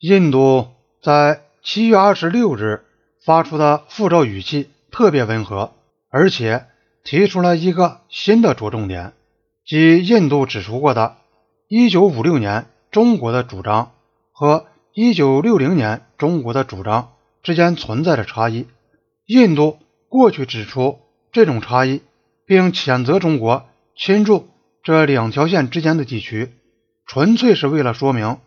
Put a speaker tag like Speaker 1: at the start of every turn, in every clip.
Speaker 1: 印度在七月二十六日发出的复召语气特别温和，而且提出了一个新的着重点，即印度指出过的1956年中国的主张和1960年中国的主张之间存在着差异。印度过去指出这种差异，并谴责中国侵入这两条线之间的地区，纯粹是为了说明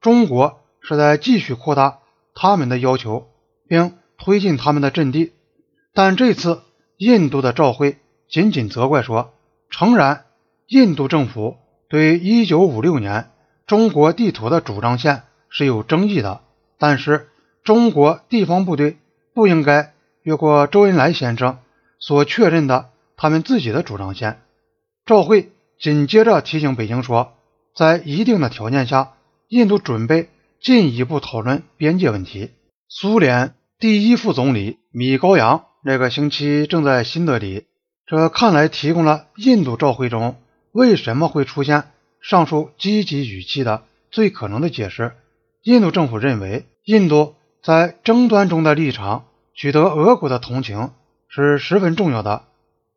Speaker 1: 中国。是在继续扩大他们的要求，并推进他们的阵地。但这次印度的召会仅仅责怪说，诚然，印度政府对1956年中国地图的主张线是有争议的，但是中国地方部队不应该越过周恩来先生所确认的他们自己的主张线。召会紧接着提醒北京说，在一定的条件下，印度准备。进一步讨论边界问题。苏联第一副总理米高扬那个星期正在新德里，这看来提供了印度召会中为什么会出现上述积极语气的最可能的解释。印度政府认为，印度在争端中的立场取得俄国的同情是十分重要的，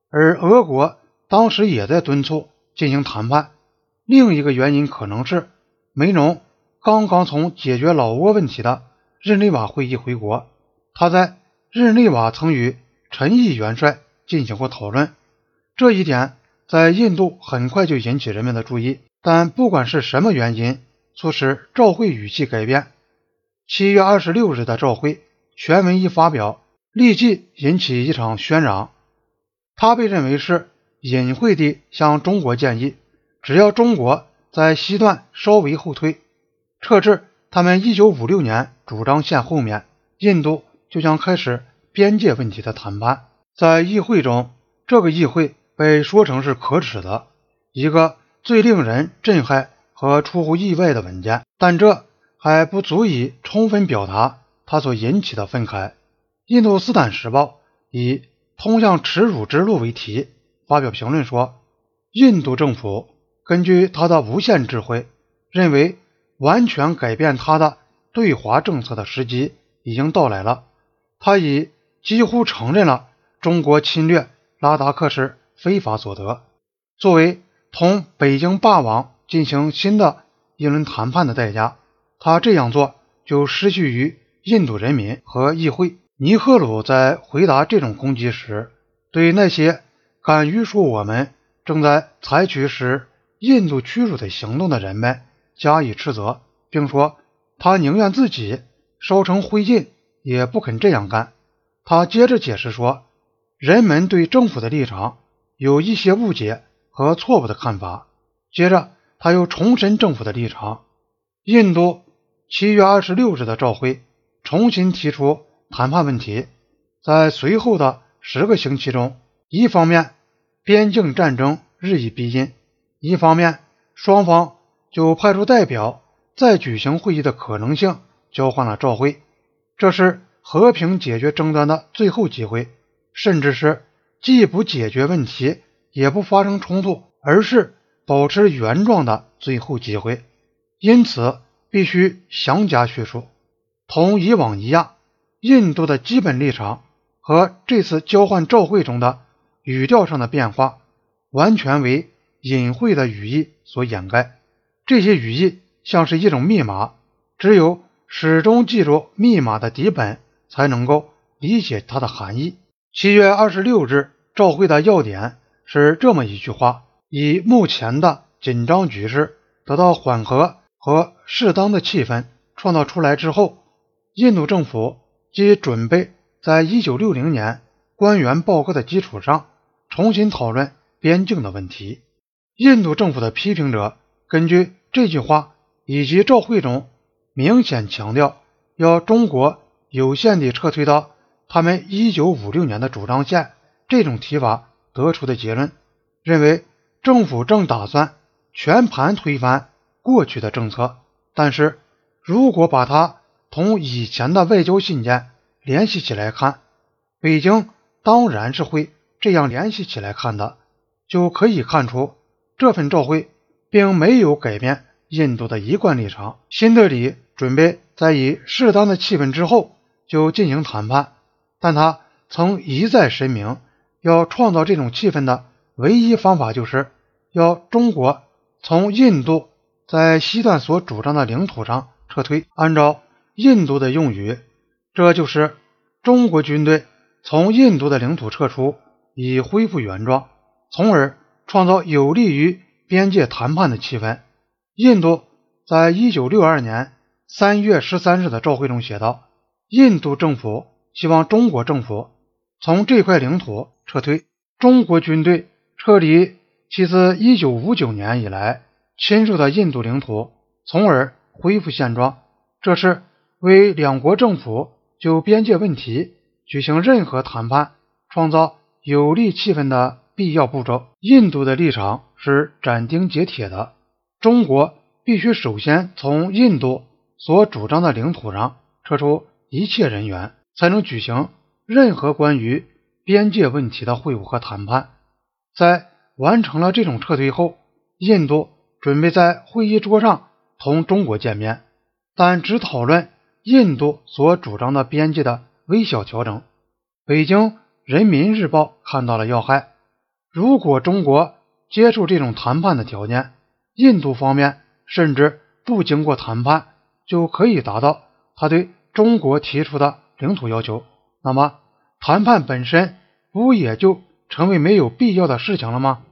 Speaker 1: 而俄国当时也在敦促进行谈判。另一个原因可能是梅农。刚刚从解决老挝问题的日内瓦会议回国，他在日内瓦曾与陈毅元帅进行过讨论，这一点在印度很快就引起人们的注意。但不管是什么原因促使赵会语气改变，七月二十六日的赵会全文一发表，立即引起一场喧嚷。他被认为是隐晦地向中国建议，只要中国在西段稍微后退。撤至他们一九五六年主张线后面，印度就将开始边界问题的谈判。在议会中，这个议会被说成是可耻的，一个最令人震撼和出乎意外的文件。但这还不足以充分表达它所引起的愤慨。印度斯坦时报以“通向耻辱之路”为题发表评论说：“印度政府根据他的无限智慧，认为。”完全改变他的对华政策的时机已经到来了。他已几乎承认了中国侵略拉达克是非法所得。作为同北京霸王进行新的一轮谈判的代价，他这样做就失去于印度人民和议会。尼赫鲁在回答这种攻击时，对那些敢于说我们正在采取使印度屈辱的行动的人们。加以斥责，并说他宁愿自己烧成灰烬，也不肯这样干。他接着解释说，人们对政府的立场有一些误解和错误的看法。接着，他又重申政府的立场。印度七月二十六日的照会重新提出谈判问题。在随后的十个星期中，一方面边境战争日益逼近，一方面双方。就派出代表再举行会议的可能性交换了照会，这是和平解决争端的最后机会，甚至是既不解决问题也不发生冲突，而是保持原状的最后机会。因此，必须详加叙述。同以往一样，印度的基本立场和这次交换照会中的语调上的变化，完全为隐晦的语义所掩盖。这些语义像是一种密码，只有始终记住密码的底本，才能够理解它的含义。七月二十六日照会的要点是这么一句话：以目前的紧张局势得到缓和和适当的气氛创造出来之后，印度政府即准备在一九六零年官员报告的基础上重新讨论边境的问题。印度政府的批评者。根据这句话以及照会中明显强调要中国有限地撤退到他们一九五六年的主张线这种提法得出的结论，认为政府正打算全盘推翻过去的政策。但是如果把它同以前的外交信件联系起来看，北京当然是会这样联系起来看的，就可以看出这份照会。并没有改变印度的一贯立场。新德里准备在以适当的气氛之后就进行谈判，但他曾一再声明，要创造这种气氛的唯一方法就是要中国从印度在西段所主张的领土上撤退。按照印度的用语，这就是中国军队从印度的领土撤出，以恢复原状，从而创造有利于边界谈判的气氛。印度在一九六二年。三月十三日的照会中写道：“印度政府希望中国政府从这块领土撤退，中国军队撤离其自一九五九年以来侵入的印度领土，从而恢复现状。这是为两国政府就边界问题举行任何谈判创造有利气氛的必要步骤。印度的立场是斩钉截铁的：中国必须首先从印度。”所主张的领土上撤出一切人员，才能举行任何关于边界问题的会晤和谈判。在完成了这种撤退后，印度准备在会议桌上同中国见面，但只讨论印度所主张的边界的微小调整。北京人民日报看到了要害：如果中国接受这种谈判的条件，印度方面甚至不经过谈判。就可以达到他对中国提出的领土要求，那么谈判本身不也就成为没有必要的事情了吗？